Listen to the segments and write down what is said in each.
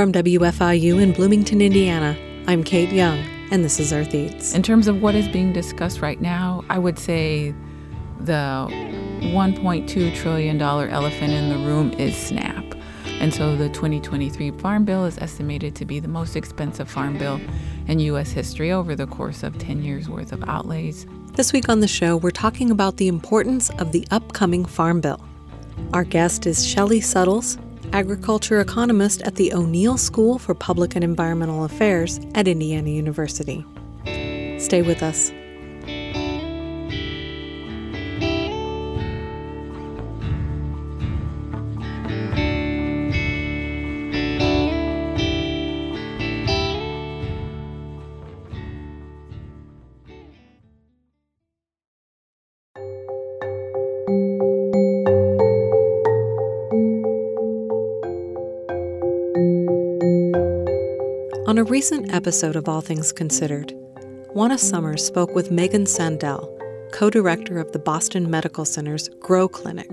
From WFIU in Bloomington, Indiana, I'm Kate Young, and this is Earth Eats. In terms of what is being discussed right now, I would say the $1.2 trillion elephant in the room is SNAP. And so the 2023 Farm Bill is estimated to be the most expensive farm bill in U.S. history over the course of 10 years' worth of outlays. This week on the show, we're talking about the importance of the upcoming Farm Bill. Our guest is Shellye Suttles, agriculture economist at the O'Neill School for Public and Environmental Affairs at Indiana University. Stay with us. Recent episode of All Things Considered, Juana Summers spoke with Megan Sandel, co director of the Boston Medical Center's GROW Clinic,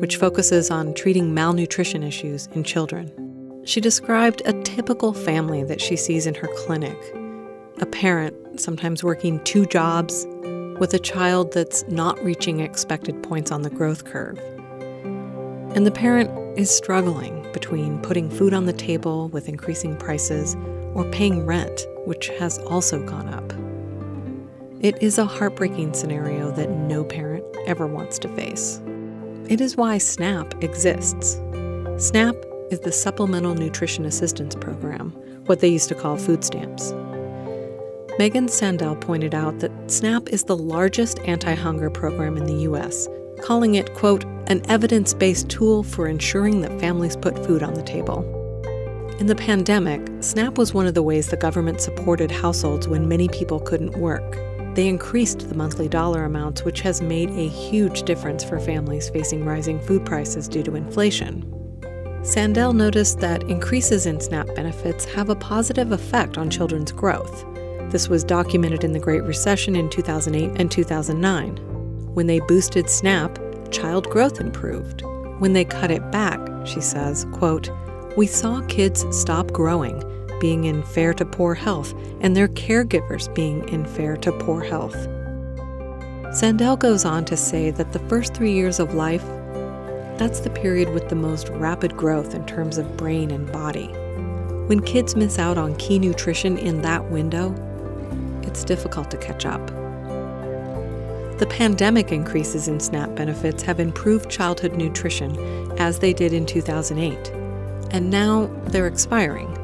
which focuses on treating malnutrition issues in children. She described a typical family that she sees in her clinic a parent, sometimes working two jobs, with a child that's not reaching expected points on the growth curve. And the parent is struggling between putting food on the table with increasing prices or paying rent, which has also gone up. It is a heartbreaking scenario that no parent ever wants to face. It is why SNAP exists. SNAP is the Supplemental Nutrition Assistance Program, what they used to call food stamps. Megan Sandel pointed out that SNAP is the largest anti hunger program in the U.S., calling it, quote, an evidence based tool for ensuring that families put food on the table. In the pandemic, SNAP was one of the ways the government supported households when many people couldn't work. They increased the monthly dollar amounts, which has made a huge difference for families facing rising food prices due to inflation. Sandel noticed that increases in SNAP benefits have a positive effect on children's growth. This was documented in the Great Recession in 2008 and 2009. When they boosted SNAP, child growth improved. When they cut it back, she says, quote, we saw kids stop growing, being in fair to poor health, and their caregivers being in fair to poor health. Sandel goes on to say that the first three years of life, that's the period with the most rapid growth in terms of brain and body. When kids miss out on key nutrition in that window, it's difficult to catch up. The pandemic increases in SNAP benefits have improved childhood nutrition, as they did in 2008, and now they're expiring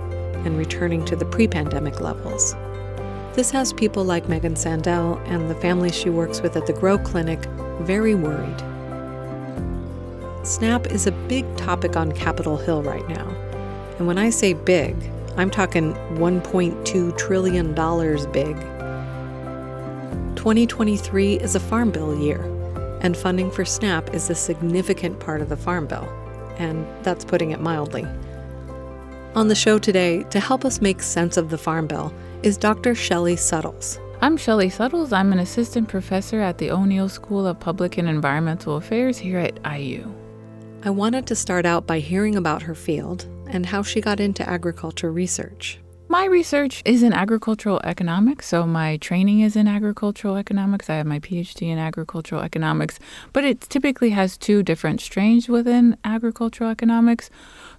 and returning to the pre pandemic levels. This has people like Megan Sandel and the families she works with at the Grow Clinic very worried. SNAP is a big topic on Capitol Hill right now. And when I say big, I'm talking $1.2 trillion big. 2023 is a Farm Bill year, and funding for SNAP is a significant part of the Farm Bill, and that's putting it mildly. On the show today, to help us make sense of the Farm Bill, is Dr. Shellye Suttles. I'm Shellye Suttles. I'm an assistant professor at the O'Neill School of Public and Environmental Affairs here at IU. I wanted to start out by hearing about her field and how she got into agriculture research. My research is in agricultural economics, so my training is in agricultural economics. I have my PhD in agricultural economics, but it typically has two different strains within agricultural economics.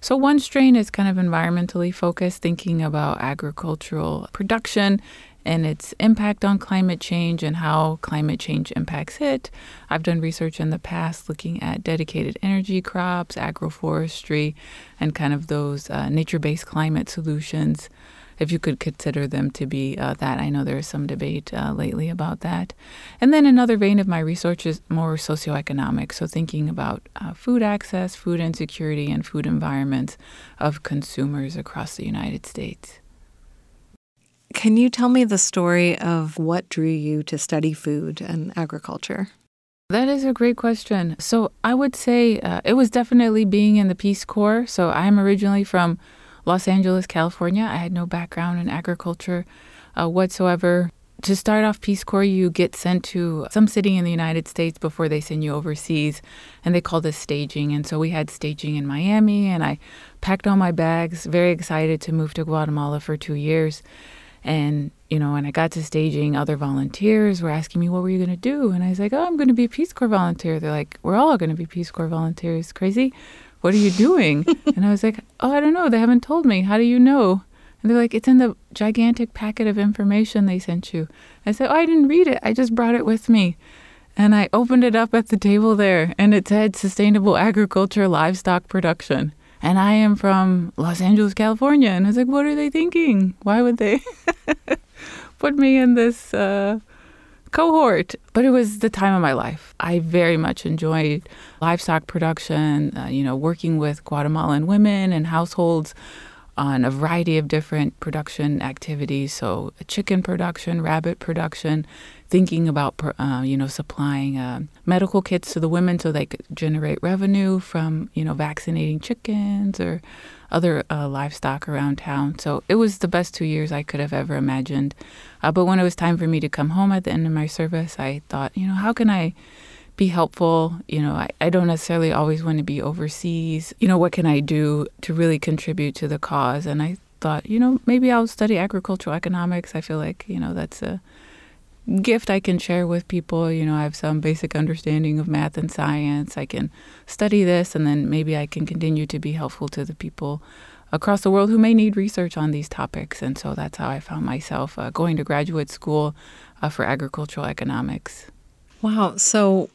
So, one strain is kind of environmentally focused, thinking about agricultural production and its impact on climate change and how climate change impacts it. I've done research in the past looking at dedicated energy crops, agroforestry, and kind of those uh, nature based climate solutions if you could consider them to be uh, that. I know there is some debate uh, lately about that. And then another vein of my research is more socioeconomic, so thinking about uh, food access, food insecurity, and food environments of consumers across the United States. Can you tell me the story of what drew you to study food and agriculture? That is a great question. So, I would say uh, it was definitely being in the Peace Corps. So, I'm originally from Los Angeles, California. I had no background in agriculture uh, whatsoever. to start off Peace Corps, you get sent to some city in the United States before they send you overseas, and they call this staging. And so we had staging in Miami, and I packed all my bags, very excited to move to Guatemala for two years. And, you know, when I got to staging, other volunteers were asking me, what were you going to do? And I was like, oh, I'm going to be a Peace Corps volunteer. They're like, we're all going to be Peace Corps volunteers. Crazy? What are you doing? and I was like, oh, I don't know. They haven't told me. How do you know? And they're like, it's in the gigantic packet of information they sent you. I said, oh, I didn't read it. I just brought it with me. And I opened it up at the table there, and it said sustainable agriculture, livestock production. And I am from Los Angeles, California. And I was like, what are they thinking? Why would they put me in this uh, cohort? But it was the time of my life. I very much enjoyed livestock production, uh, you know, working with Guatemalan women and households on a variety of different production activities. So, chicken production, rabbit production, thinking about uh, you know supplying uh, medical kits to the women so they could generate revenue from you know vaccinating chickens or other uh, livestock around town. So it was the best two years I could have ever imagined. Uh, but when it was time for me to come home at the end of my service, I thought, you know, how can I be helpful. You know, I, I don't necessarily always want to be overseas. You know, what can I do to really contribute to the cause? And I thought, you know, maybe I'll study agricultural economics. I feel like, you know, that's a gift I can share with people. You know, I have some basic understanding of math and science. I can study this, and then maybe I can continue to be helpful to the people across the world who may need research on these topics. And so that's how I found myself uh, going to graduate school uh, for agricultural economics. Wow. So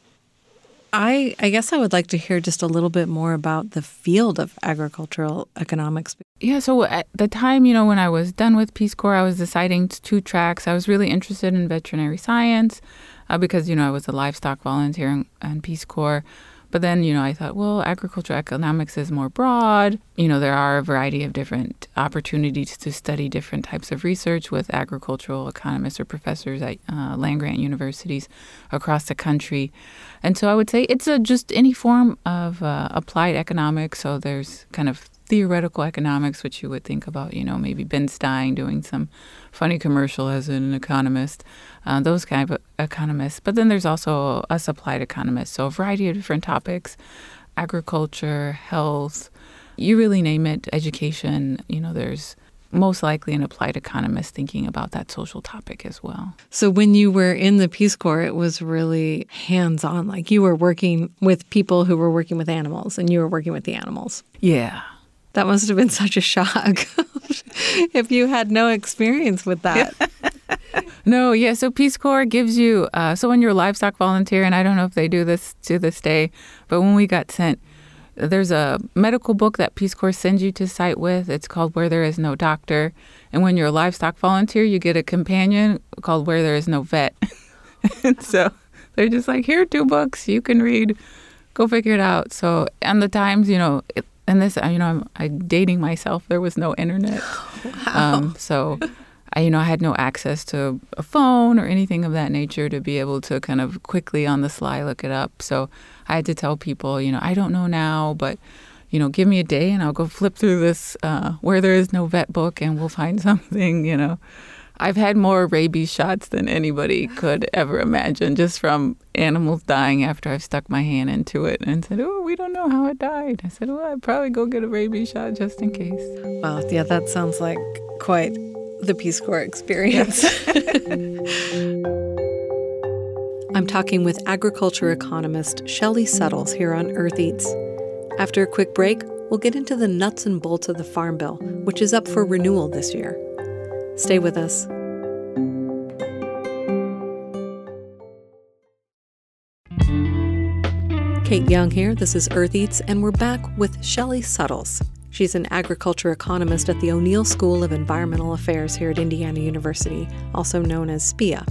I, I guess I would like to hear just a little bit more about the field of agricultural economics. Yeah, so at the time, you know, when I was done with Peace Corps, I was deciding two tracks. I was really interested in veterinary science uh, because, you know, I was a livestock volunteer in, in Peace Corps. But then, you know, I thought, well, agricultural economics is more broad. You know, there are a variety of different opportunities to study different types of research with agricultural economists or professors at uh, land grant universities across the country. And so I would say it's a, just any form of uh, applied economics. So there's kind of theoretical economics, which you would think about, you know, maybe Ben Stein doing some funny commercial as an economist, uh, those kind of economists. But then there's also a applied economist, so a variety of different topics agriculture, health, you really name it, education, you know, there's most likely an applied economist thinking about that social topic as well. So when you were in the Peace Corps, it was really hands on. Like you were working with people who were working with animals and you were working with the animals. Yeah. That must have been such a shock if you had no experience with that. no, yeah. So Peace Corps gives you, uh, so when you're a livestock volunteer, and I don't know if they do this to this day, but when we got sent, there's a medical book that Peace Corps sends you to site with. It's called Where There Is No Doctor. And when you're a livestock volunteer, you get a companion called Where There Is No Vet. and so they're just like, here are two books you can read. Go figure it out. So, and the times, you know, it, and this, you know, I'm, I'm, dating myself. There was no internet, wow. um, so I, you know, I had no access to a phone or anything of that nature to be able to kind of quickly on the sly look it up. So I had to tell people, you know, I don't know now, but you know, give me a day and I'll go flip through this uh, where there is no vet book and we'll find something, you know. I've had more rabies shots than anybody could ever imagine just from animals dying after I've stuck my hand into it and said, Oh, we don't know how it died. I said, Well, I'd probably go get a rabies shot just in case. Wow. Yeah, that sounds like quite the Peace Corps experience. I'm talking with agriculture economist Shellye Suttles here on Earth Eats. After a quick break, we'll get into the nuts and bolts of the Farm Bill, which is up for renewal this year. Stay with us. Kate Young here. This is Earth Eats, and we're back with Shellye Suttles. She's an agriculture economist at the O'Neill School of Environmental Affairs here at Indiana University, also known as SPEA.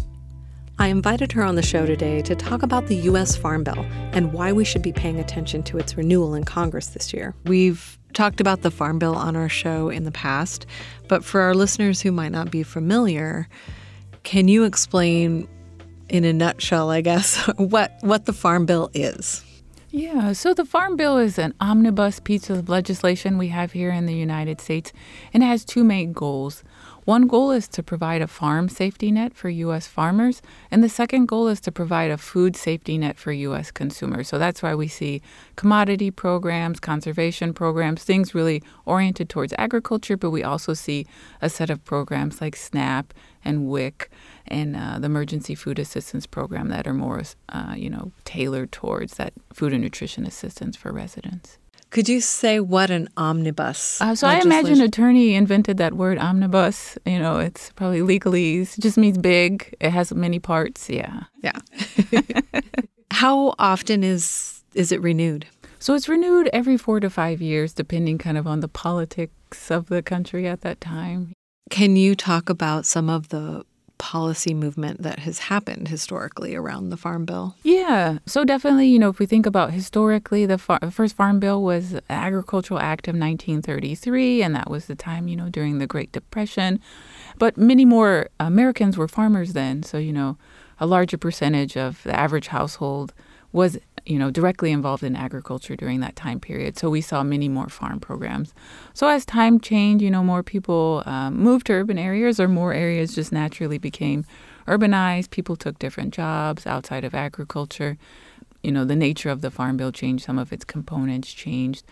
I invited her on the show today to talk about the U.S. Farm Bill and why we should be paying attention to its renewal in Congress this year. We've talked about the Farm Bill on our show in the past, but for our listeners who might not be familiar, can you explain in a nutshell, I guess, what, what the Farm Bill is? Yeah, so the Farm Bill is an omnibus piece of legislation we have here in the United States, and it has two main goals. One goal is to provide a farm safety net for U.S. farmers, and the second goal is to provide a food safety net for U.S. consumers. So that's why we see commodity programs, conservation programs, things really oriented towards agriculture, but we also see a set of programs like SNAP and WIC and uh, the Emergency Food Assistance Program that are more, uh, you know, tailored towards that food and nutrition assistance for residents. Could you say what an omnibus? Uh, so I imagine attorney invented that word omnibus. You know, it's probably legalese. It just means big. It has many parts. Yeah. Yeah. How often is is it renewed? So it's renewed every four to five years, depending kind of on the politics of the country at that time. Can you talk about some of the policy movement that has happened historically around the Farm Bill? Yeah. So definitely, you know, if we think about historically, the, far- first Farm Bill was the Agricultural Act of 1933, and that was the time, you know, during the Great Depression. But many more Americans were farmers then. So, you know, a larger percentage of the average household was you know, directly involved in agriculture during that time period. So we saw many more farm programs. So as time changed, you know, more people um, moved to urban areas, or more areas just naturally became urbanized. People took different jobs outside of agriculture. You know, the nature of the farm bill changed. Some of its components changed.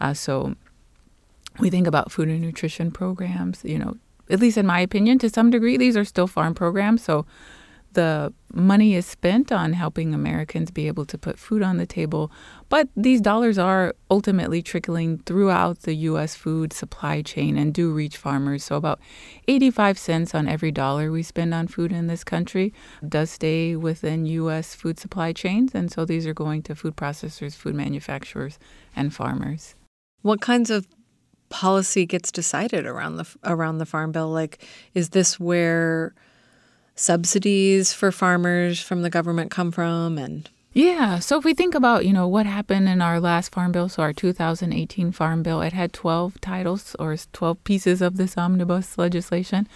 Uh, so we think about food and nutrition programs. You know, at least in my opinion, to some degree, these are still farm programs. So the money is spent on helping Americans be able to put food on the table, but these dollars are ultimately trickling throughout the U.S. food supply chain and do reach farmers. So, about 85 cents on every dollar we spend on food in this country does stay within U.S. food supply chains. And so, these are going to food processors, food manufacturers, and farmers. What kinds of policy gets decided around the around the farm bill like is this where subsidies for farmers from the government come from and yeah. So if we think about, you know, what happened in our last farm bill, so our 2018 farm bill, it had 12 titles or 12 pieces of this omnibus legislation.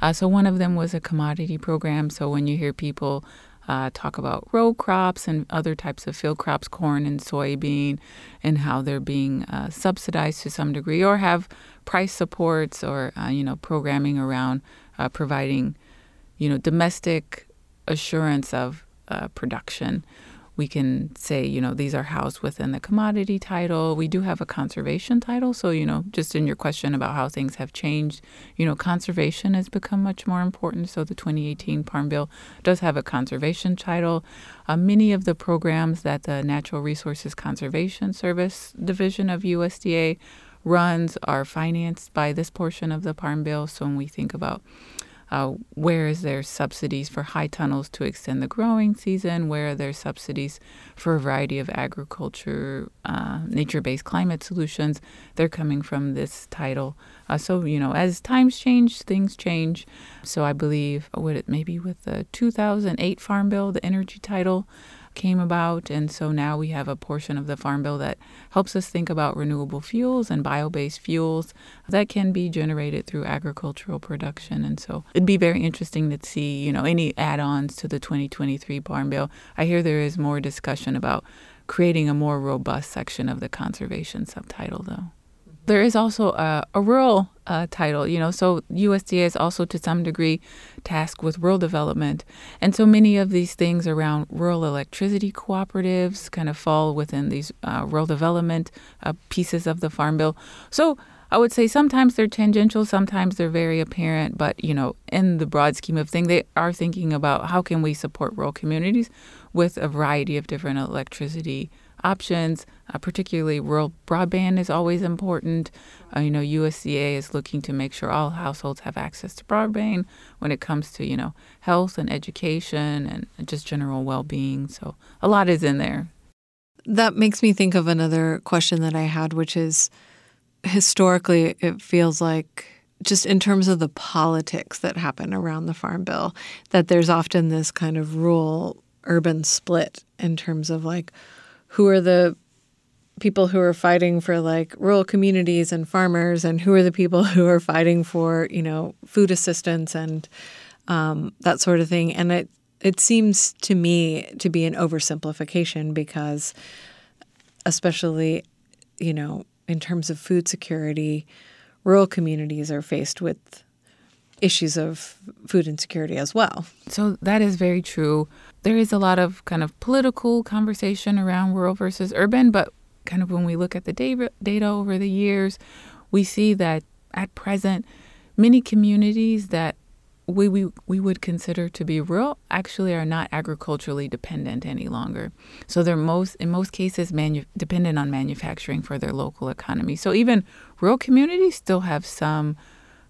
Uh, so one of them was a commodity program. So when you hear people uh, talk about row crops and other types of field crops, corn and soybean, and how they're being uh, subsidized to some degree, or have price supports or uh, you know programming around uh, providing you know, domestic assurance of uh, production. We can say, you know, these are housed within the commodity title. We do have a conservation title. So, you know, just in your question about how things have changed, you know, conservation has become much more important. So, the 2018 Farm Bill does have a conservation title. Uh, many of the programs that the Natural Resources Conservation Service division of USDA runs are financed by this portion of the Farm Bill. So, when we think about uh, where is there subsidies for high tunnels to extend the growing season? Where are there subsidies for a variety of agriculture, uh, nature-based climate solutions? They're coming from this title. Uh, so you know, as times change, things change. So I believe, what it maybe with the 2008 Farm Bill, the energy title came about. And so now we have a portion of the Farm Bill that helps us think about renewable fuels and bio based fuels that can be generated through agricultural production. And so it'd be very interesting to see, you know, any add ons to the 2023 Farm Bill. I hear there is more discussion about creating a more robust section of the conservation subtitle, though. There is also a, a rural uh, title, you know, so USDA is also to some degree tasked with rural development. And so many of these things around rural electricity cooperatives kind of fall within these uh, rural development uh, pieces of the Farm Bill. So I would say sometimes they're tangential, sometimes they're very apparent, but you know, in the broad scheme of things, they are thinking about how can we support rural communities with a variety of different electricity options, uh, particularly rural broadband is always important. Uh, you know, USDA is looking to make sure all households have access to broadband when it comes to, you know, health and education and just general well being. So a lot is in there. That makes me think of another question that I had, which is historically, it feels like just in terms of the politics that happen around the Farm Bill, that there's often this kind of rural urban split in terms of like, who are the people who are fighting for like rural communities and farmers and who are the people who are fighting for you know food assistance and um, that sort of thing and it it seems to me to be an oversimplification because especially you know in terms of food security rural communities are faced with issues of food insecurity as well. So that is very true. There is a lot of kind of political conversation around rural versus urban, but kind of when we look at the data over the years, we see that at present, many communities that we, we, we would consider to be rural actually are not agriculturally dependent any longer. So they're most in most cases manu- dependent on manufacturing for their local economy. So even rural communities still have some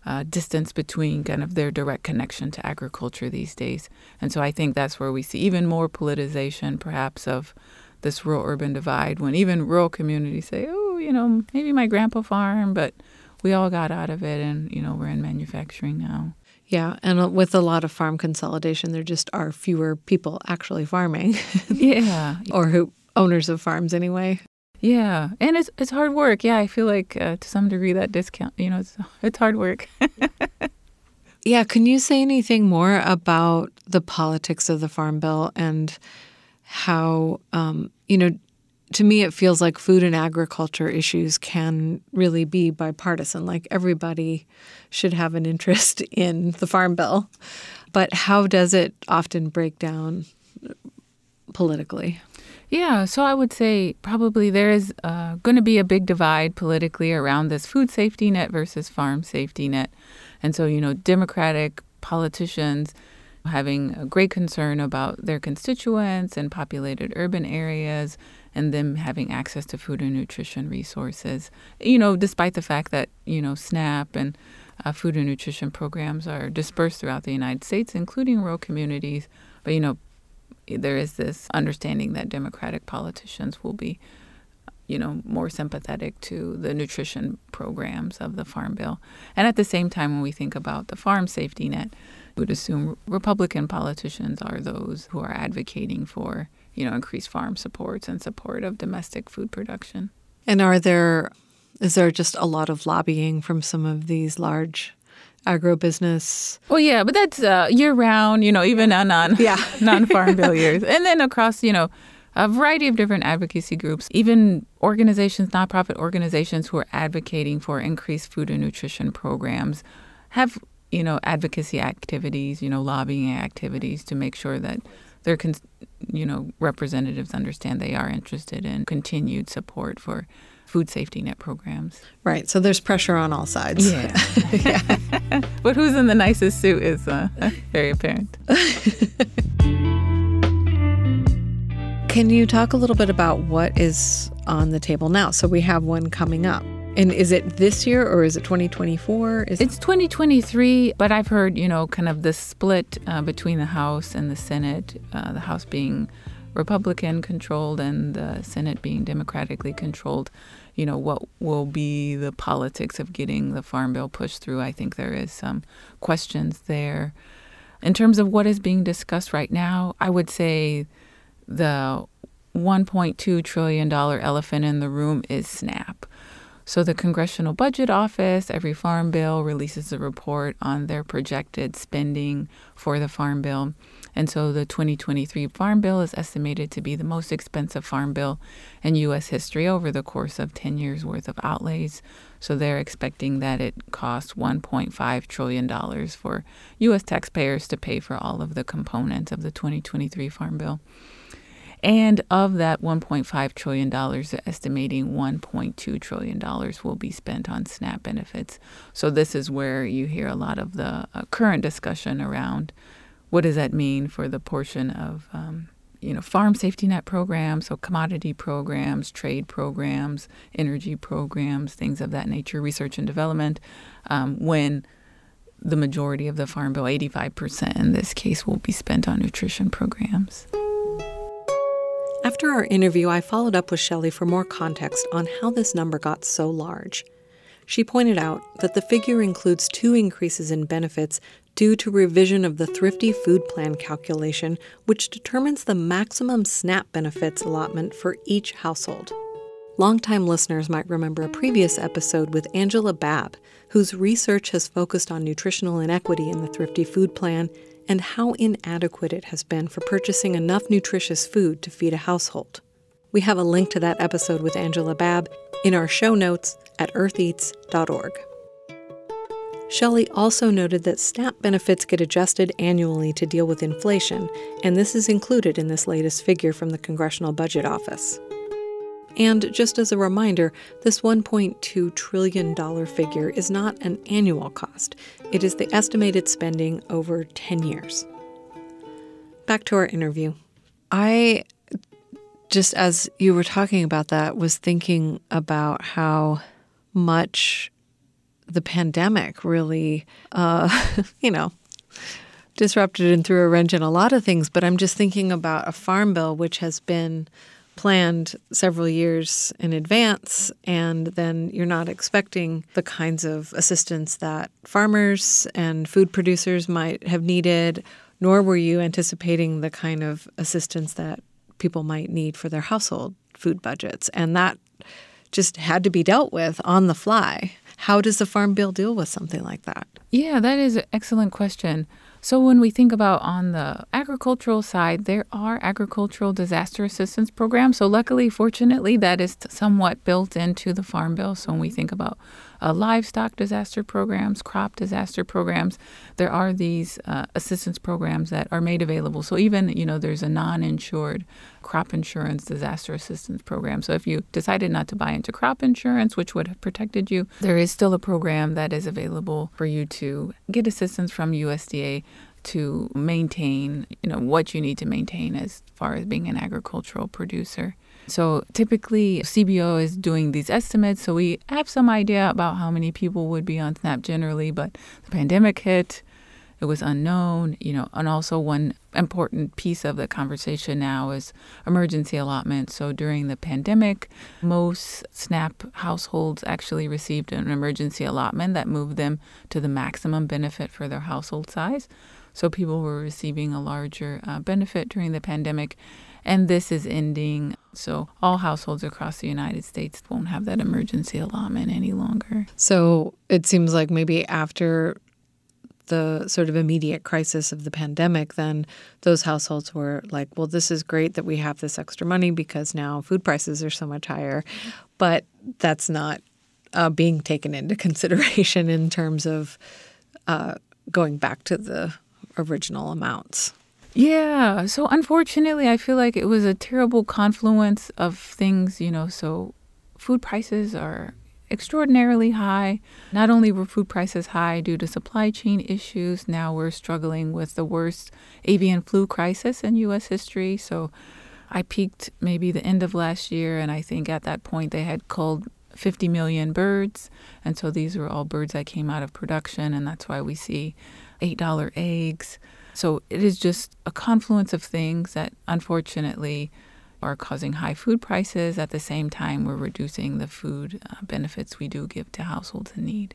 uh, distance between kind of their direct connection to agriculture these days. And so I think that's where we see even more politicization, perhaps, of this rural urban divide when even rural communities say, oh, you know, maybe my grandpa farmed, but we all got out of it and, you know, we're in manufacturing now. Yeah, and with a lot of farm consolidation, there just are fewer people actually farming. yeah. or who owners of farms anyway. Yeah, and it's it's hard work. Yeah, I feel like uh, to some degree that discount, you know, it's it's hard work. yeah, can you say anything more about the politics of the farm bill and how um, you know? To me, it feels like food and agriculture issues can really be bipartisan. Like everybody should have an interest in the farm bill, but how does it often break down politically? Yeah, so I would say probably there is uh, going to be a big divide politically around this food safety net versus farm safety net. And so, you know, Democratic politicians having a great concern about their constituents and populated urban areas and them having access to food and nutrition resources. You know, despite the fact that, you know, SNAP and uh, food and nutrition programs are dispersed throughout the United States, including rural communities. But, you know, there is this understanding that Democratic politicians will be, you know, more sympathetic to the nutrition programs of the Farm Bill. And at the same time, when we think about the farm safety net, would assume Republican politicians are those who are advocating for, you know, increased farm supports and support of domestic food production. And are there, is there just a lot of lobbying from some of these large agrobusiness. Well, yeah, but that's uh, year round, you know, even on non yeah. non farm bill years, and then across, you know, a variety of different advocacy groups, even organizations, nonprofit organizations who are advocating for increased food and nutrition programs, have you know advocacy activities, you know, lobbying activities to make sure that their you know representatives understand they are interested in continued support for food safety net programs. Right. So there's pressure on all sides. Yeah. yeah. but who's in the nicest suit is uh, very apparent. Can you talk a little bit about what is on the table now? So we have one coming up. And is it this year or is it 2024? Is it's 2023, but I've heard, you know, kind of the split uh, between the House and the Senate, uh, the House being Republican controlled and the Senate being democratically controlled you know, what will be the politics of getting the farm bill pushed through. I think there is some questions there. In terms of what is being discussed right now, I would say the $1.2 trillion elephant in the room is SNAP. So, the Congressional Budget Office, every farm bill releases a report on their projected spending for the farm bill. And so the 2023 Farm Bill is estimated to be the most expensive farm bill in U.S. history over the course of 10 years worth of outlays. So they're expecting that it costs $1.5 trillion for U.S. taxpayers to pay for all of the components of the 2023 Farm Bill. And of that $1.5 trillion, estimating $1.2 trillion will be spent on SNAP benefits. So, this is where you hear a lot of the uh, current discussion around what does that mean for the portion of um, you know farm safety net programs so commodity programs trade programs energy programs things of that nature research and development um, when the majority of the farm bill 85% in this case will be spent on nutrition programs after our interview i followed up with shellye for more context on how this number got so large she pointed out that the figure includes two increases in benefits due to revision of the Thrifty Food Plan calculation, which determines the maximum SNAP benefits allotment for each household. Longtime listeners might remember a previous episode with Angela Babb, whose research has focused on nutritional inequity in the Thrifty Food Plan and how inadequate it has been for purchasing enough nutritious food to feed a household. We have a link to that episode with Angela Babb in our show notes at eartheats.org. Shellye also noted that SNAP benefits get adjusted annually to deal with inflation, and this is included in this latest figure from the Congressional Budget Office. And just as a reminder, this $1.2 trillion figure is not an annual cost, it is the estimated spending over 10 years. Back to our interview. I, just as you were talking about that, was thinking about how much the pandemic really, uh, you know, disrupted and threw a wrench in a lot of things. But I'm just thinking about a farm bill which has been planned several years in advance, and then you're not expecting the kinds of assistance that farmers and food producers might have needed, nor were you anticipating the kind of assistance that people might need for their household food budgets. And that just had to be dealt with on the fly. How does the Farm Bill deal with something like that? Yeah, that is an excellent question. So, when we think about on the agricultural side, there are agricultural disaster assistance programs. So, luckily, fortunately, that is somewhat built into the Farm Bill. So, when we think about uh, livestock disaster programs, crop disaster programs, there are these uh, assistance programs that are made available. So, even, you know, there's a non insured crop insurance disaster assistance program. So, if you decided not to buy into crop insurance, which would have protected you, there is still a program that is available for you to get assistance from USDA to maintain, you know, what you need to maintain as far as being an agricultural producer. So typically CBO is doing these estimates, so we have some idea about how many people would be on SNAP generally, but the pandemic hit, it was unknown, you know, and also one important piece of the conversation now is emergency allotment. So during the pandemic, most SNAP households actually received an emergency allotment that moved them to the maximum benefit for their household size. So people were receiving a larger uh, benefit during the pandemic. And this is ending. So all households across the United States won't have that emergency allotment any longer. So it seems like maybe after the sort of immediate crisis of the pandemic, then those households were like, well, this is great that we have this extra money because now food prices are so much higher. But that's not uh, being taken into consideration in terms of uh, going back to the original amounts. Yeah. So unfortunately, I feel like it was a terrible confluence of things, you know. So food prices are extraordinarily high. Not only were food prices high due to supply chain issues, now we're struggling with the worst avian flu crisis in U.S. history. So I peaked maybe the end of last year, and I think at that point they had culled 50 million birds. And so these were all birds that came out of production, and that's why we see $8 eggs. So it is just a confluence of things that unfortunately are causing high food prices. At the same time, we're reducing the food uh, benefits we do give to households in need.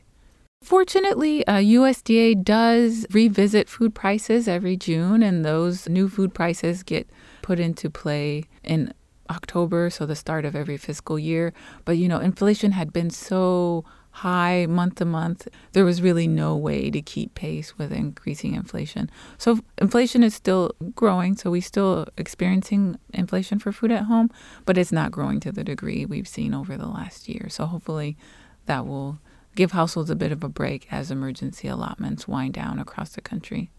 Fortunately, uh, USDA does revisit food prices every June, and those new food prices get put into play in October, so the start of every fiscal year. But you know, inflation had been so high month to month, there was really no way to keep pace with increasing inflation. So inflation is still growing, so we're still experiencing inflation for food at home, but it's not growing to the degree we've seen over the last year. So hopefully that will give households a bit of a break as emergency allotments wind down across the country.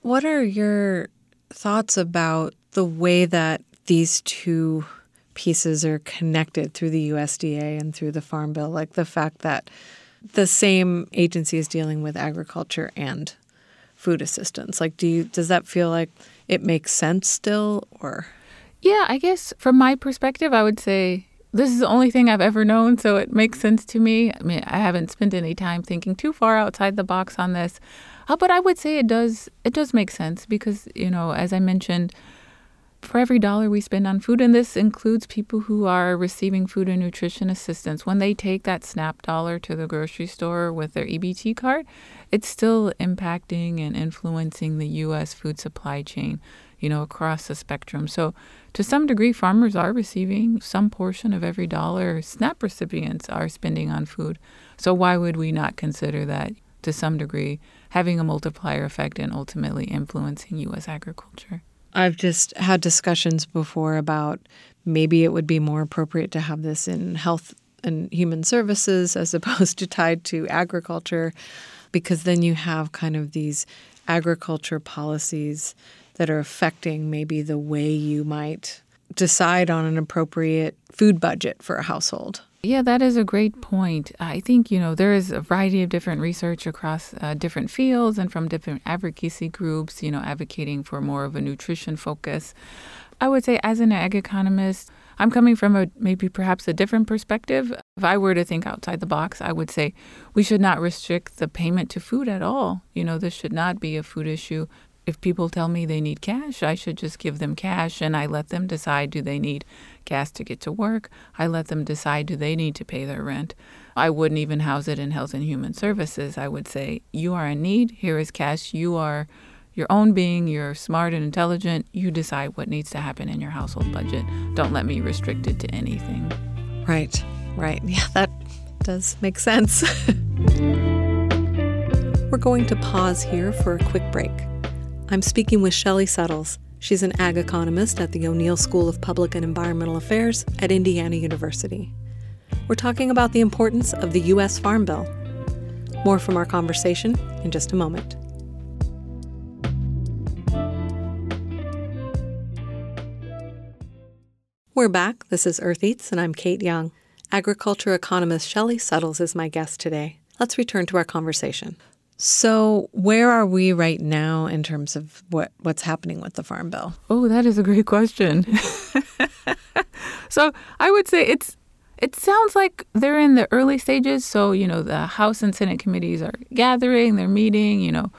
What are your thoughts about the way that these two pieces are connected through the USDA and through the Farm Bill, like the fact that the same agency is dealing with agriculture and food assistance. Like, do you does that feel like it makes sense still, or? Yeah, I guess from my perspective, I would say this is the only thing I've ever known, so it makes sense to me. I mean, I haven't spent any time thinking too far outside the box on this, uh, but I would say it does. It does make sense because you know, as I mentioned for every dollar we spend on food, and this includes people who are receiving food and nutrition assistance, when they take that SNAP dollar to the grocery store with their EBT card, it's still impacting and influencing the U.S. food supply chain, you know, across the spectrum. So, to some degree, farmers are receiving some portion of every dollar SNAP recipients are spending on food. So, why would we not consider that to some degree having a multiplier effect and ultimately influencing U.S. agriculture? I've just had discussions before about maybe it would be more appropriate to have this in health and human services as opposed to tied to agriculture. because then you have kind of these agriculture policies that are affecting maybe the way you might decide on an appropriate food budget for a household. Yeah, that is a great point. I think, you know, there is a variety of different research across uh, different fields and from different advocacy groups, you know, advocating for more of a nutrition focus. I would say, as an ag economist, I'm coming from a maybe perhaps a different perspective. If I were to think outside the box, I would say we should not restrict the payment to food at all. You know, this should not be a food issue if people tell me they need cash, I should just give them cash and I let them decide do they need gas to get to work? I let them decide do they need to pay their rent? I wouldn't even house it in Health and Human Services. I would say, you are in need, here is cash. You are your own being, you're smart and intelligent. You decide what needs to happen in your household budget. Don't let me restrict it to anything. Right, right. Yeah, that does make sense. We're going to pause here for a quick break. I'm speaking with Shellye Suttles. She's an ag economist at the O'Neill School of Public and Environmental Affairs at Indiana University. We're talking about the importance of the U.S. Farm Bill. More from our conversation in just a moment. We're back. This is Earth Eats, and I'm Kate Young. Agriculture economist Shellye Suttles is my guest today. Let's return to our conversation. So, where are we right now in terms of what, what's happening with the Farm Bill? Oh, that is a great question. so, I would say it's it sounds like they're in the early stages. So, you know, the House and Senate committees are gathering, they're meeting, you know,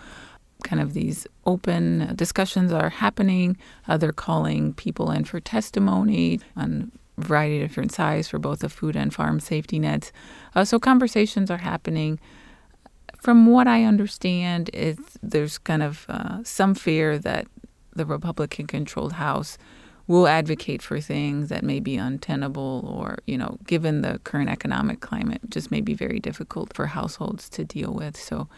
kind of these open discussions are happening. Uh, they're calling people in for testimony on a variety of different sides for both the food and farm safety nets. Uh, so, conversations are happening from what I understand, there's kind of uh, some fear that the Republican-controlled House will advocate for things that may be untenable or, you know, given the current economic climate, just may be very difficult for households to deal with. So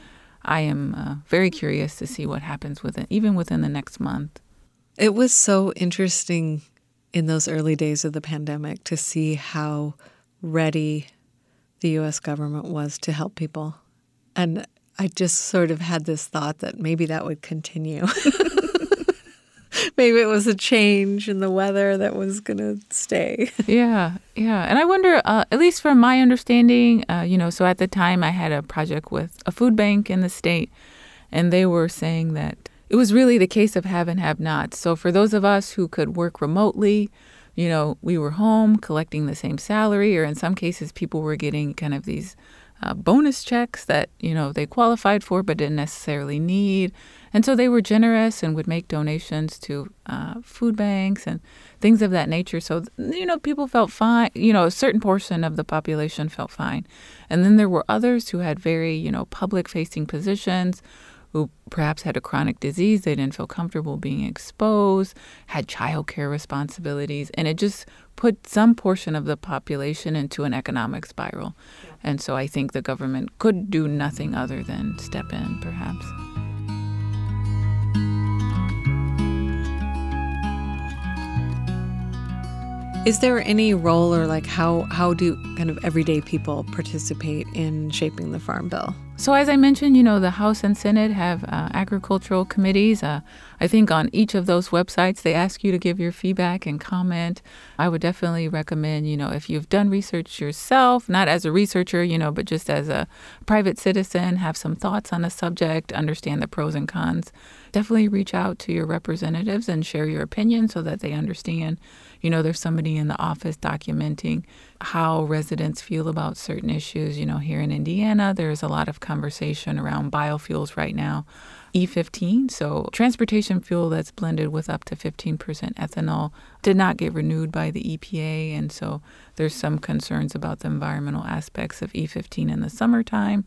I am uh, very curious to see what happens with it, even within the next month. It was so interesting in those early days of the pandemic to see how ready the U.S. government was to help people. And I just sort of had this thought that maybe that would continue. maybe it was a change in the weather that was going to stay. yeah, yeah. And I wonder, uh, at least from my understanding, uh, you know, so at the time I had a project with a food bank in the state, and they were saying that it was really the case of have and have nots. So for those of us who could work remotely, you know, we were home collecting the same salary, or in some cases, people were getting kind of these uh, bonus checks that you know they qualified for but didn't necessarily need. And so they were generous and would make donations to uh, food banks and things of that nature. So you know people felt fine you know a certain portion of the population felt fine. And then there were others who had very you know public facing positions who perhaps had a chronic disease they didn't feel comfortable being exposed had childcare responsibilities. And it just put some portion of the population into an economic spiral. And so I think the government could do nothing other than step in, perhaps. Is there any role or like how how do kind of everyday people participate in shaping the farm bill? So, as I mentioned, you know, the House and Senate have uh, agricultural committees. Uh, I think on each of those websites, they ask you to give your feedback and comment. I would definitely recommend, you know, if you've done research yourself, not as a researcher, you know, but just as a private citizen, have some thoughts on a subject, understand the pros and cons, definitely reach out to your representatives and share your opinion so that they understand you know, there's somebody in the office documenting how residents feel about certain issues. You know, here in Indiana, there's a lot of conversation around biofuels right now. E15, so transportation fuel that's blended with up to 15% ethanol, did not get renewed by the EPA. And so there's some concerns about the environmental aspects of E15 in the summertime.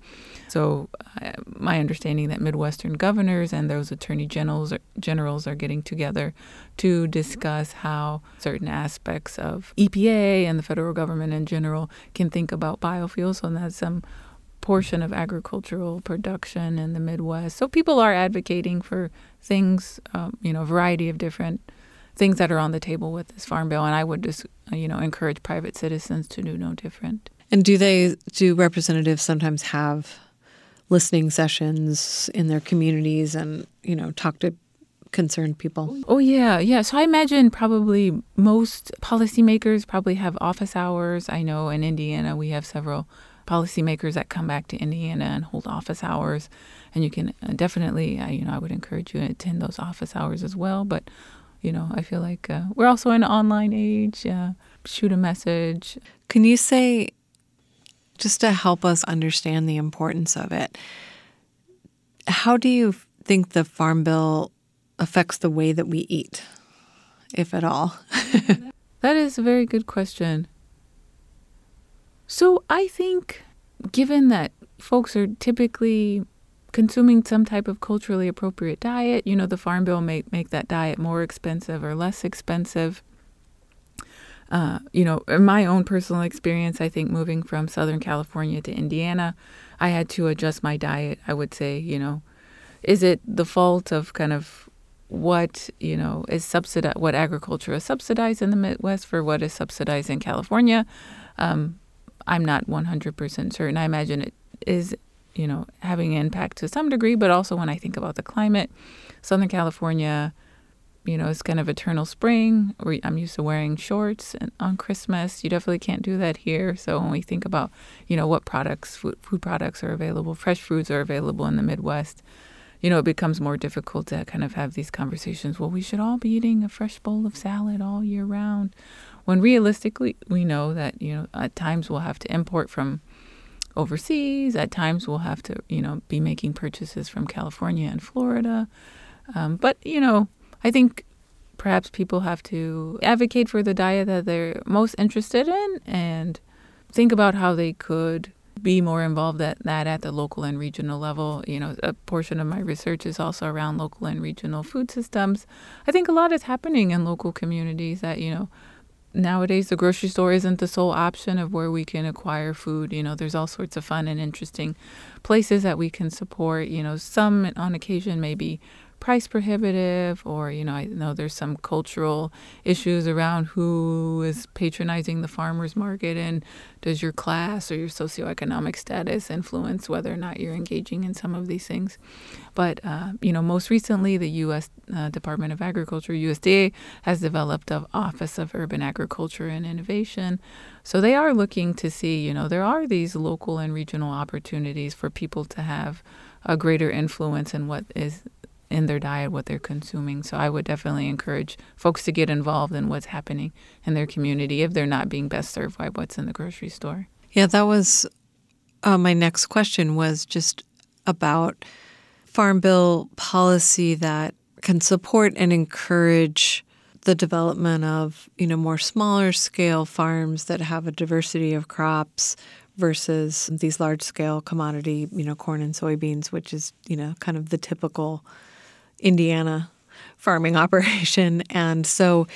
So, uh, my understanding that Midwestern governors and those attorney generals are, generals are getting together to discuss how certain aspects of EPA and the federal government in general can think about biofuels. So that's some portion of agricultural production in the Midwest. So people are advocating for things, um, you know, a variety of different things that are on the table with this farm bill, and I would just, you know, encourage private citizens to do no different. And do they do representatives sometimes have listening sessions in their communities and, you know, talk to concerned people. Oh yeah, yeah. So I imagine probably most policymakers probably have office hours. I know in Indiana we have several policymakers that come back to Indiana and hold office hours, and you can uh, definitely, you know, I would encourage you to attend those office hours as well. But you know, I feel like uh, we're also in an online age. Uh, shoot a message. Can you say, just to help us understand the importance of it, how do you think the Farm Bill affects the way that we eat, if at all? that is a very good question. So I think, given that folks are typically consuming some type of culturally appropriate diet, you know, the Farm Bill may make that diet more expensive or less expensive. Uh, you know, in my own personal experience, I think moving from Southern California to Indiana, I had to adjust my diet. I would say, you know, is it the fault of kind of what you know is subsidized, what agriculture is subsidized in the Midwest for what is subsidized in California? Um, I'm not 100% certain. I imagine it is, you know, having an impact to some degree, but also when I think about the climate, Southern California, you know, it's kind of eternal spring. I'm used to wearing shorts on Christmas. You definitely can't do that here. So when we think about, you know, what products, food, food products are available, fresh foods are available in the Midwest, you know, it becomes more difficult to kind of have these conversations. Well, we should all be eating a fresh bowl of salad all year round. When realistically, we know that, you know, at times we'll have to import from overseas. At times we'll have to, you know, be making purchases from California and Florida. Um, but, you know, I think perhaps people have to advocate for the diet that they're most interested in and think about how they could be more involved at that at the local and regional level. You know, a portion of my research is also around local and regional food systems. I think a lot is happening in local communities that, you know, nowadays the grocery store isn't the sole option of where we can acquire food. You know, there's all sorts of fun and interesting places that we can support. You know, some on occasion maybe price prohibitive or you know i know there's some cultural issues around who is patronizing the farmers market and does your class or your socioeconomic status influence whether or not you're engaging in some of these things. But uh, you know most recently the u.s uh, department of agriculture usda has developed an office of urban agriculture and innovation. So they are looking to see you know there are these local and regional opportunities for people to have a greater influence in what is in their diet, what they're consuming. So I would definitely encourage folks to get involved in what's happening in their community if they're not being best served by what's in the grocery store. Yeah, that was uh, my next question was just about farm bill policy that can support and encourage the development of you know more smaller scale farms that have a diversity of crops versus these large scale commodity you know corn and soybeans which is you know kind of the typical Indiana farming operation. And so,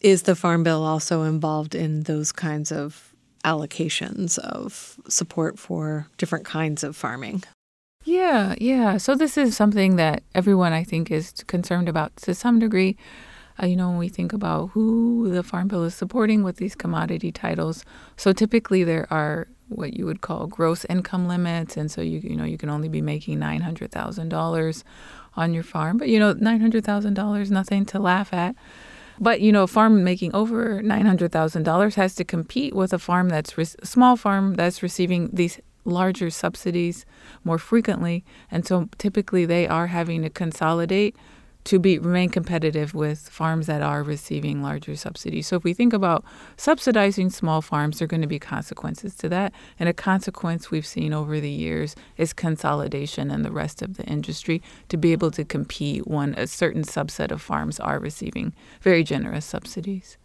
is the Farm Bill also involved in those kinds of allocations of support for different kinds of farming? Yeah, yeah. So, this is something that everyone I think is concerned about to some degree. Uh, you know, when we think about who the Farm Bill is supporting with these commodity titles, so typically there are what you would call gross income limits, and so you you know you can only be making nine hundred thousand dollars on your farm. But you know, nine hundred thousand dollars, nothing to laugh at. But you know, a farm making over nine hundred thousand dollars has to compete with a farm that's re- small farm that's receiving these larger subsidies more frequently, and so typically they are having to consolidate to be remain competitive with farms that are receiving larger subsidies. So if we think about subsidizing small farms, there are going to be consequences to that. And a consequence we've seen over the years is consolidation in the rest of the industry to be able to compete when a certain subset of farms are receiving very generous subsidies.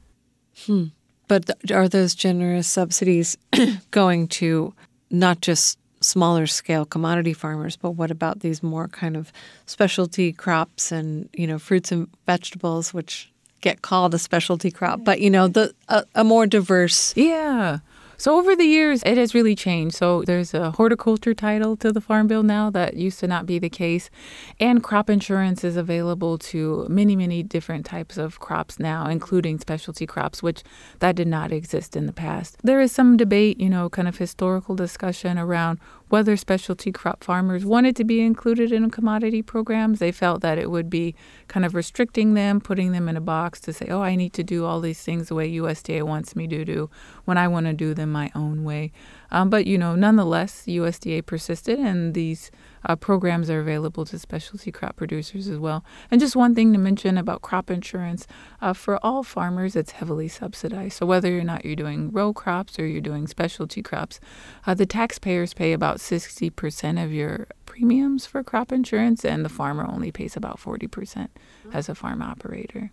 Hmm. But are those generous subsidies going to not just smaller scale commodity farmers, but what about these more kind of specialty crops and you know fruits and vegetables, which get called a specialty crop, but you know the a, a more diverse. Yeah. So over the years, it has really changed. So there's a horticulture title to the Farm Bill now that used to not be the case, and crop insurance is available to many, many different types of crops now, including specialty crops, which that did not exist in the past. There is some debate, you know, kind of historical discussion around whether specialty crop farmers wanted to be included in commodity programs. They felt that it would be kind of restricting them, putting them in a box to say, oh, I need to do all these things the way USDA wants me to do when I want to do them my own way. Um, but, you know, nonetheless, USDA persisted, and these uh, programs are available to specialty crop producers as well. And just one thing to mention about crop insurance uh, for all farmers, it's heavily subsidized. So whether or not you're doing row crops or you're doing specialty crops, uh, the taxpayers pay about 60% of your premiums for crop insurance, and the farmer only pays about 40% as a farm operator.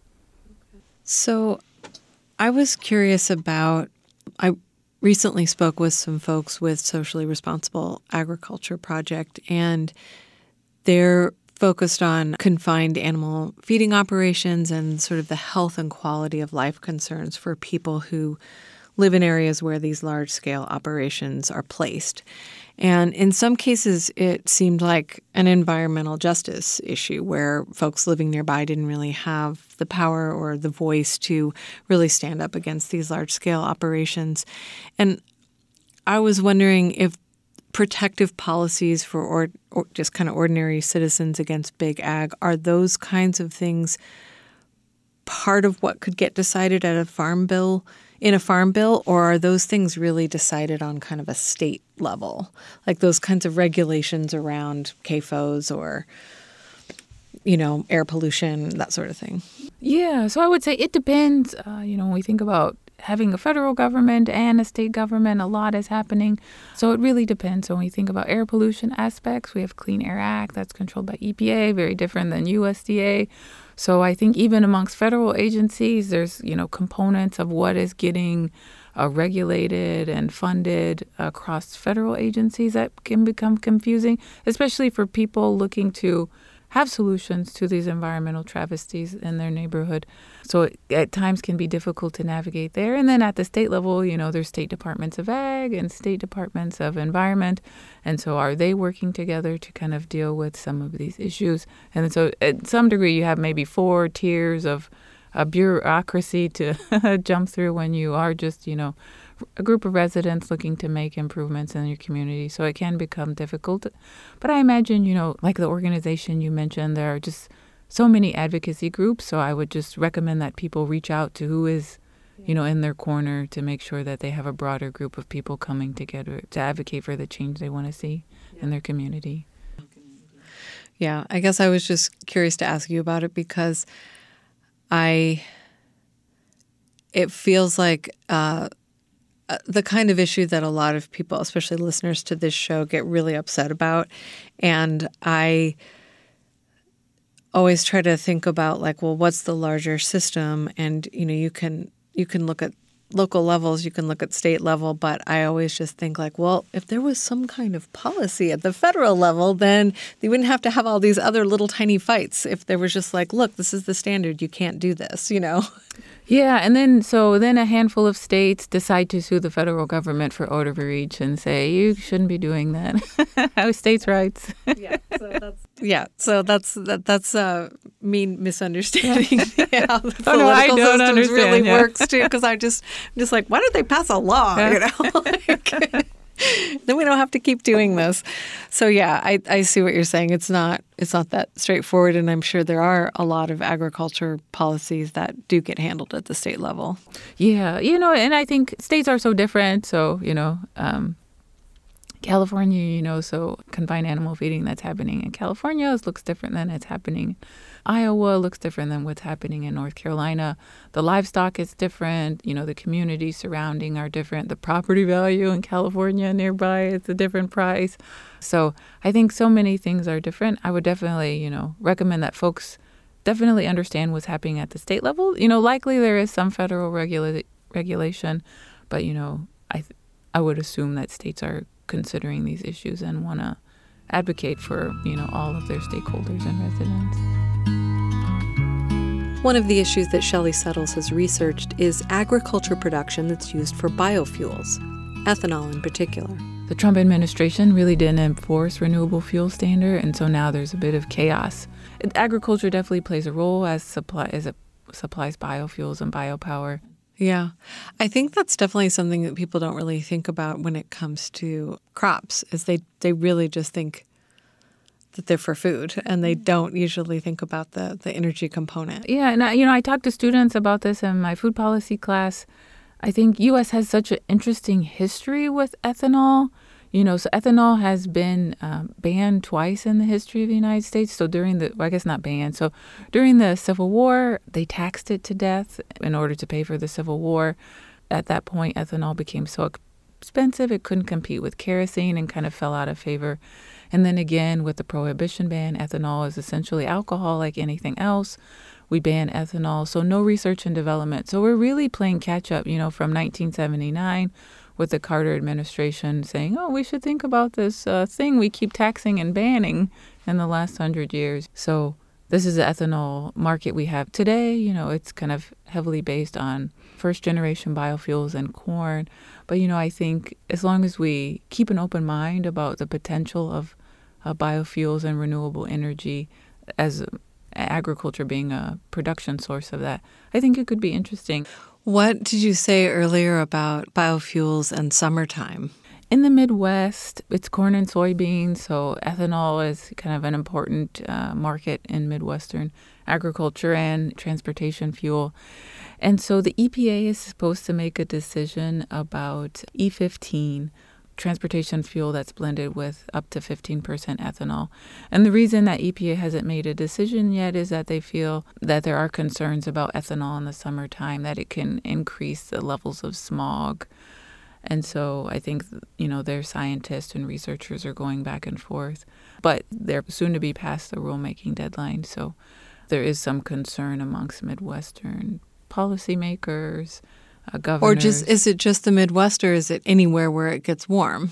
So I was curious about. I recently spoke with some folks with Socially Responsible Agriculture Project, and they're focused on confined animal feeding operations and sort of the health and quality of life concerns for people who live in areas where these large scale operations are placed. And in some cases, it seemed like an environmental justice issue where folks living nearby didn't really have the power or the voice to really stand up against these large scale operations. And I was wondering if protective policies for or, or just kind of ordinary citizens against big ag are those kinds of things part of what could get decided at a farm bill in a farm bill, or are those things really decided on kind of a state level, like those kinds of regulations around CAFOs or you know air pollution, that sort of thing? Yeah, so I would say it depends. Uh, you know, when we think about having a federal government and a state government, a lot is happening. So it really depends. So when we think about air pollution aspects, we have Clean Air Act that's controlled by EPA, very different than USDA. So I think even amongst federal agencies, there's you know components of what is getting uh, regulated and funded across federal agencies that can become confusing, especially for people looking to have solutions to these environmental travesties in their neighborhood. So it, at times can be difficult to navigate there. And then at the state level, you know, there's state departments of ag and state departments of environment. And so are they working together to kind of deal with some of these issues? And so at some degree, you have maybe four tiers of a bureaucracy to jump through when you are just, you know, a group of residents looking to make improvements in your community. So it can become difficult. But I imagine, you know, like the organization you mentioned, there are just so many advocacy groups. So I would just recommend that people reach out to who is, you know, in their corner to make sure that they have a broader group of people coming together to advocate for the change they want to see yeah. in their community. Yeah, I guess I was just curious to ask you about it because I it feels like uh, uh, the kind of issue that a lot of people, especially listeners to this show, get really upset about. And I always try to think about like, well, what's the larger system? And you know, you can you can look at local levels, you can look at state level, but I always just think like, well, if there was some kind of policy at the federal level, then they wouldn't have to have all these other little tiny fights. If there was just like, look, this is the standard, you can't do this, you know. Yeah, and then so then a handful of states decide to sue the federal government for overreach and say you shouldn't be doing that. How states' rights? yeah, so that's yeah, so that's that, that's a mean misunderstanding yeah, how the political oh, no, I don't system really yeah. works too. Because I just I'm just like, why don't they pass a law? You know. like, then we don't have to keep doing this. So yeah, I, I see what you're saying. It's not it's not that straightforward, and I'm sure there are a lot of agriculture policies that do get handled at the state level. Yeah, you know, and I think states are so different. So you know, um, California, you know, so confined animal feeding that's happening in California looks different than it's happening Iowa looks different than what's happening in North Carolina. The livestock is different. You know, the communities surrounding are different. The property value in California nearby is a different price. So I think so many things are different. I would definitely, you know, recommend that folks definitely understand what's happening at the state level. You know, likely there is some federal regula- regulation, but you know, I th- I would assume that states are considering these issues and want to advocate for you know all of their stakeholders and residents. One of the issues that Shellye Suttles has researched is agriculture production that's used for biofuels, ethanol in particular. The Trump administration really didn't enforce renewable fuel standard, and so now there's a bit of chaos. Agriculture definitely plays a role as supply as it supplies biofuels and biopower. Yeah. I think that's definitely something that people don't really think about when it comes to crops is they they really just think that they're for food and they don't usually think about the the energy component. Yeah, and I, you know, I talk to students about this in my food policy class. I think US has such an interesting history with ethanol. You know, so ethanol has been um, banned twice in the history of the United States. So during the, well, I guess not banned. So during the Civil War, they taxed it to death in order to pay for the Civil War. At that point, ethanol became so expensive it couldn't compete with kerosene and kind of fell out of favor. And then again, with the prohibition ban, ethanol is essentially alcohol like anything else. We ban ethanol, so no research and development. So we're really playing catch up, you know, from 1979 with the Carter administration saying, oh, we should think about this uh, thing we keep taxing and banning in the last hundred years. So this is the ethanol market we have today. You know, it's kind of heavily based on first generation biofuels and corn. But, you know, I think as long as we keep an open mind about the potential of uh, biofuels and renewable energy as agriculture being a production source of that, I think it could be interesting. What did you say earlier about biofuels and summertime? In the Midwest, it's corn and soybeans, so ethanol is kind of an important uh, market in Midwestern agriculture and transportation fuel. And so the EPA is supposed to make a decision about E15, transportation fuel that's blended with up to 15% ethanol. And the reason that EPA hasn't made a decision yet is that they feel that there are concerns about ethanol in the summertime, that it can increase the levels of smog. And so I think, you know, their scientists and researchers are going back and forth. But they're soon to be past the rulemaking deadline. So there is some concern amongst Midwestern policymakers uh, governors. Or just is it just the Midwest or is it anywhere where it gets warm?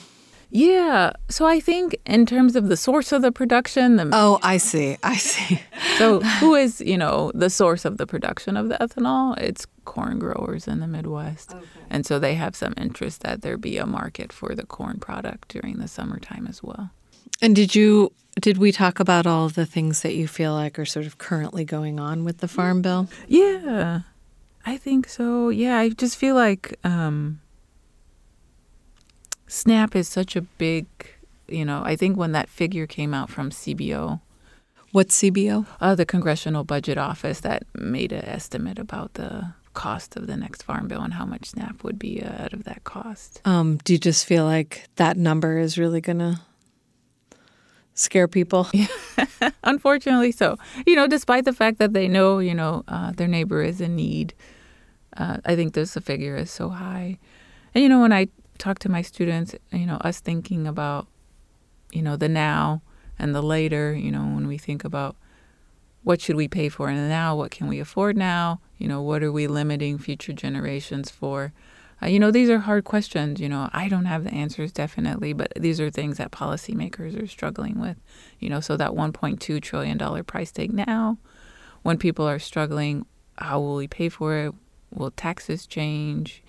Yeah. So I think in terms of the source of the production, the Oh, I see. I see. so who is, you know, the source of the production of the ethanol? It's corn growers in the Midwest. Okay. And so they have some interest that there be a market for the corn product during the summertime as well. And did you did we talk about all the things that you feel like are sort of currently going on with the farm bill? Yeah. I think so. Yeah, I just feel like um, SNAP is such a big, you know, I think when that figure came out from CBO. What's CBO? Uh, the Congressional Budget Office that made an estimate about the cost of the next farm bill and how much SNAP would be uh, out of that cost. Um, do you just feel like that number is really going to scare people? Unfortunately, so. You know, despite the fact that they know, you know, uh, their neighbor is in need uh, I think this figure is so high. And you know, when I talk to my students, you know, us thinking about, you know, the now and the later, you know, when we think about what should we pay for in the now, what can we afford now, you know, what are we limiting future generations for? Uh, you know, these are hard questions. You know, I don't have the answers definitely, but these are things that policymakers are struggling with. You know, so that 1.2 trillion dollar price tag now, when people are struggling, how will we pay for it? Will taxes change,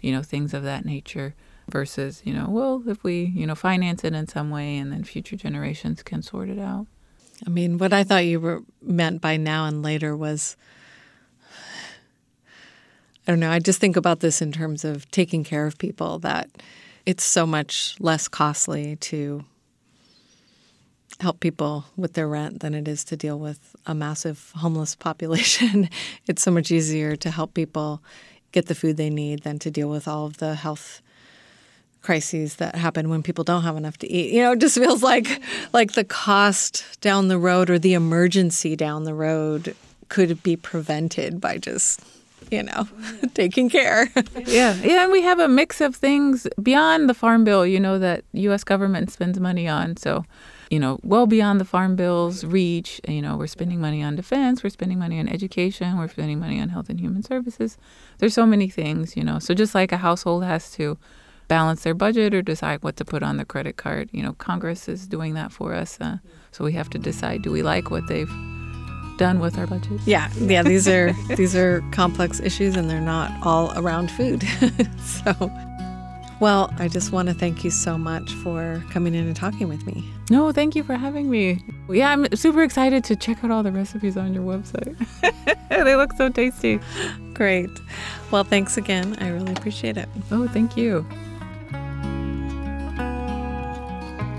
you know, things of that nature versus, you know, well, if we, you know, finance it in some way and then future generations can sort it out. I mean, what I thought you were meant by now and later was I don't know, I just think about this in terms of taking care of people that it's so much less costly to help people with their rent than it is to deal with a massive homeless population. it's so much easier to help people get the food they need than to deal with all of the health crises that happen when people don't have enough to eat. You know, it just feels like like the cost down the road or the emergency down the road could be prevented by just you know, taking care. yeah, yeah, and we have a mix of things beyond the farm bill. You know that U.S. government spends money on. So you know, well beyond the farm bill's reach. You know, we're spending money on defense, we're spending money on education, we're spending money on health and human services. There's so many things, you know. So just like a household has to balance their budget or decide what to put on the credit card, you know, Congress is doing that for us. Uh, so we have to decide: do we like what they've done with our budget? Yeah, yeah. These are these are complex issues, and they're not all around food. so well, I just want to thank you so much for coming in and talking with me. No, thank you for having me. Yeah, I'm super excited to check out all the recipes on your website. they look so tasty. Great. Well, thanks again. I really appreciate it. Oh, thank you.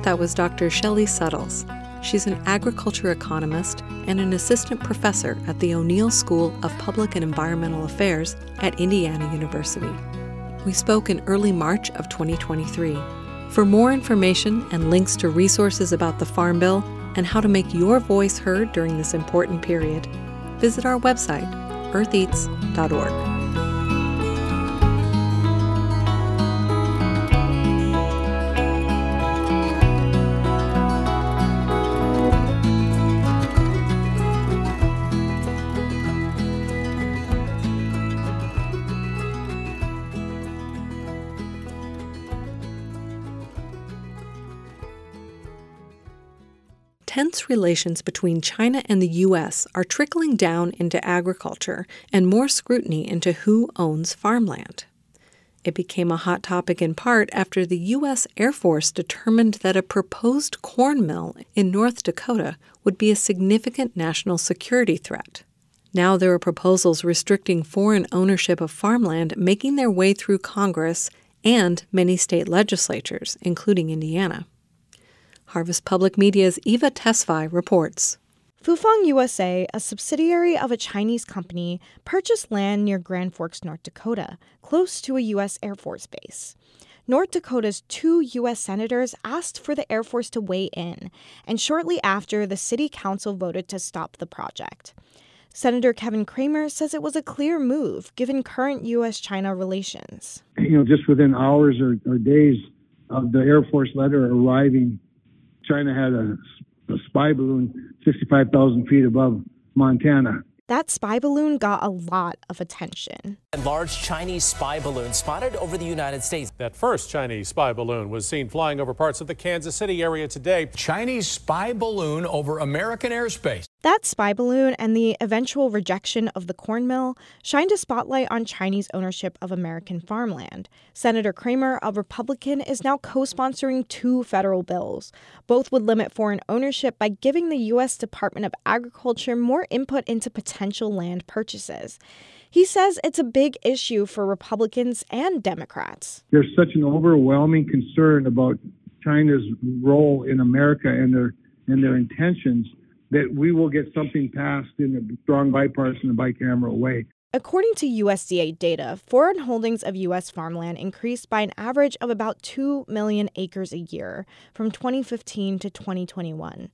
That was Dr. Shellye Suttles. She's an agriculture economist and an assistant professor at the O'Neill School of Public and Environmental Affairs at Indiana University. We spoke in early March of 2023. For more information and links to resources about the Farm Bill and how to make your voice heard during this important period, visit our website, eartheats.org. tense relations between China and the U.S. are trickling down into agriculture and more scrutiny into who owns farmland. It became a hot topic in part after the U.S. Air Force determined that a proposed corn mill in North Dakota would be a significant national security threat. Now there are proposals restricting foreign ownership of farmland making their way through Congress and many state legislatures, including Indiana. Harvest Public Media's Eva Tesfaye reports. Fufeng USA, a subsidiary of a Chinese company, purchased land near Grand Forks, North Dakota, close to a U.S. Air Force base. North Dakota's two U.S. senators asked for the Air Force to weigh in, and shortly after, the city council voted to stop the project. Senator Kevin Cramer says it was a clear move given current U.S. China relations. You know, just within hours or, or days of the Air Force letter arriving China had a, a spy balloon 65,000 feet above Montana. That spy balloon got a lot of attention. A large Chinese spy balloon spotted over the United States. That first Chinese spy balloon was seen flying over parts of the Kansas City area today. Chinese spy balloon over American airspace. That spy balloon and the eventual rejection of the corn mill shined a spotlight on Chinese ownership of American farmland. Senator Cramer, a Republican, is now co sponsoring two federal bills. Both would limit foreign ownership by giving the U.S. Department of Agriculture more input into potential land purchases. He says it's a big issue for Republicans and Democrats. There's such an overwhelming concern about China's role in America and their and their intentions that we will get something passed in a strong bipartisan and bicameral way. According to USDA data, foreign holdings of U.S. farmland increased by an average of about 2 million acres a year from 2015 to 2021.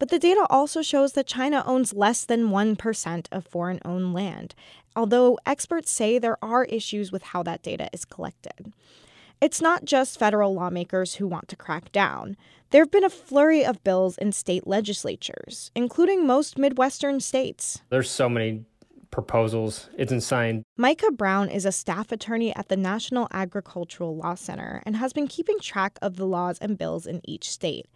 But the data also shows that China owns less than 1% of foreign owned land, although experts say there are issues with how that data is collected. It's not just federal lawmakers who want to crack down. There have been a flurry of bills in state legislatures, including most Midwestern states. There's so many proposals. It's insane. Micah Brown is a staff attorney at the National Agricultural Law Center and has been keeping track of the laws and bills in each state.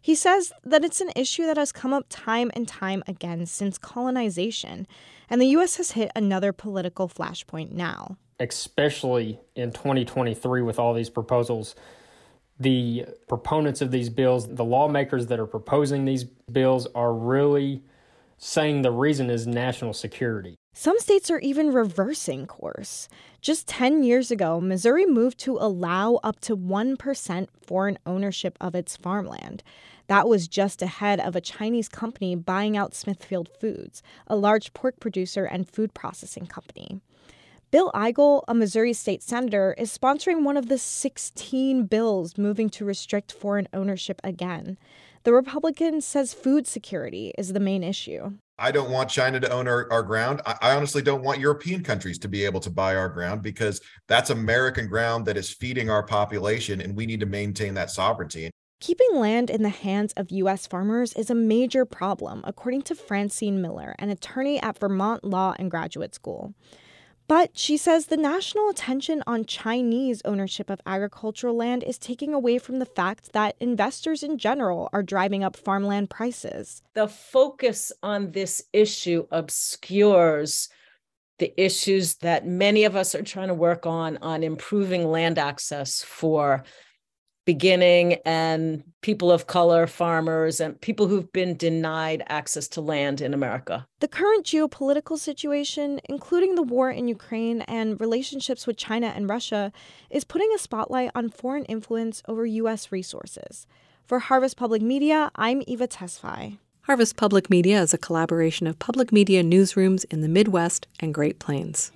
He says that it's an issue that has come up time and time again since colonization, and the U.S. has hit another political flashpoint now especially in 2023 with all these proposals, the proponents of these bills, the lawmakers that are proposing these bills, are really saying the reason is national security. Some states are even reversing course. Just 10 years ago, Missouri moved to allow up to 1% foreign ownership of its farmland. That was just ahead of a Chinese company buying out Smithfield Foods, a large pork producer and food processing company. Bill Eigel, a Missouri state senator, is sponsoring one of the 16 bills moving to restrict foreign ownership again. The Republican says food security is the main issue. I don't want China to own our, our ground. I, I, honestly don't want European countries to be able to buy our ground because that's American ground that is feeding our population, and we need to maintain that sovereignty. Keeping land in the hands of U.S. farmers is a major problem, according to Francine Miller, an attorney at Vermont Law and Graduate School. But she says the national attention on Chinese ownership of agricultural land is taking away from the fact that investors in general are driving up farmland prices. The focus on this issue obscures the issues that many of us are trying to work on on improving land access for beginning and people of color, farmers, and people who've been denied access to land in America. The current geopolitical situation, including the war in Ukraine and relationships with China and Russia, is putting a spotlight on foreign influence over U.S. resources. For Harvest Public Media, I'm Eva Tesfaye. Harvest Public Media is a collaboration of public media newsrooms in the Midwest and Great Plains.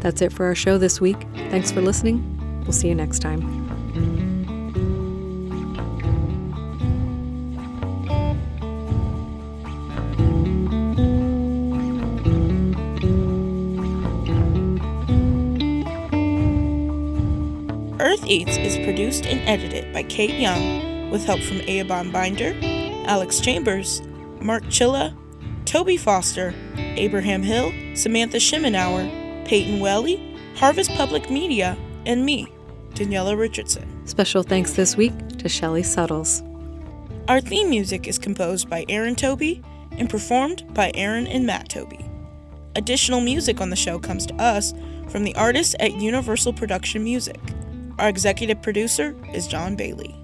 That's it for our show this week. Thanks for listening. We'll see you next time. Earth Eats is produced and edited by Kayte Young with help from Eoban Binder, Alex Chambers, Mark Chilla, Toby Foster, Abraham Hill, Samantha Shimenauer, Peyton Welly, Harvest Public Media, and me, Daniela Richardson. Special thanks this week to Shellye Suttles. Our theme music is composed by Erin Tobey and performed by Aaron and Matt Tobey. Additional music on the show comes to us from the artists at Universal Production Music. Our executive producer is John Bailey.